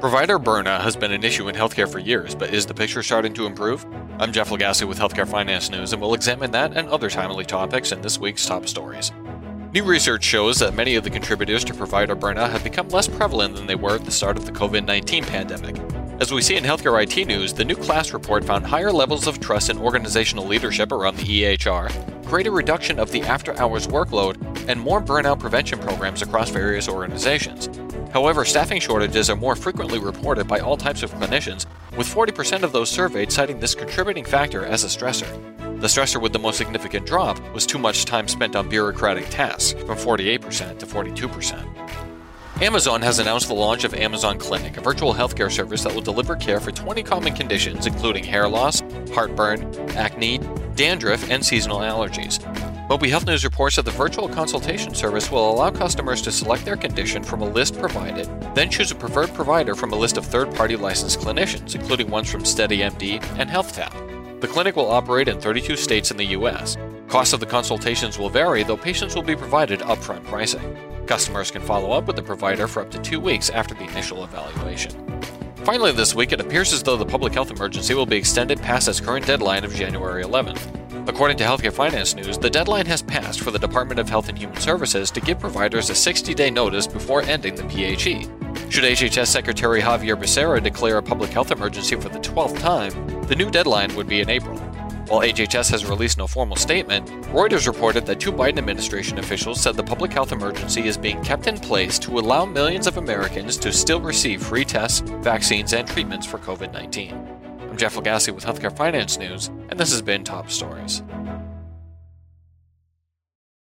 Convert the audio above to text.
Provider burnout has been an issue in healthcare for years, but is the picture starting to improve? I'm Jeff Lagasse with Healthcare Finance News, and we'll examine that and other timely topics in this week's top stories. New research shows that many of the contributors to provider burnout have become less prevalent than they were at the start of the COVID 19 pandemic. As we see in healthcare IT news, the new KLAS report found higher levels of trust in organizational leadership around the EHR, greater reduction of the after hours workload, and more burnout prevention programs across various organizations. However, staffing shortages are more frequently reported by all types of clinicians, with 40% of those surveyed citing this contributing factor as a stressor. The stressor with the most significant drop was too much time spent on bureaucratic tasks, from 48% to 42%. Amazon has announced the launch of Amazon Clinic, a virtual healthcare service that will deliver care for 20 common conditions, including hair loss, heartburn, acne, dandruff, and seasonal allergies. MobiHealthNews reports that the virtual consultation service will allow customers to select their condition from a list provided, then choose a preferred provider from a list of third party licensed clinicians, including ones from SteadyMD and HealthTap. The clinic will operate in 32 states in the U.S. Costs of the consultations will vary, though patients will be provided upfront pricing. Customers can follow up with the provider for up to two weeks after the initial evaluation. Finally, this week, it appears as though the public health emergency will be extended past its current deadline of January 11th. According to Healthcare Finance News, the deadline has passed for the Department of Health and Human Services to give providers a 60 day notice before ending the PHE. Should HHS Secretary Xavier Becerra declare a public health emergency for the 12th time, the new deadline would be in April. While HHS has released no formal statement, Reuters reported that two Biden administration officials said the public health emergency is being kept in place to allow millions of Americans to still receive free tests, vaccines, and treatments for COVID 19. I'm Jeff Lagasse with Healthcare Finance News, and this has been Top Stories.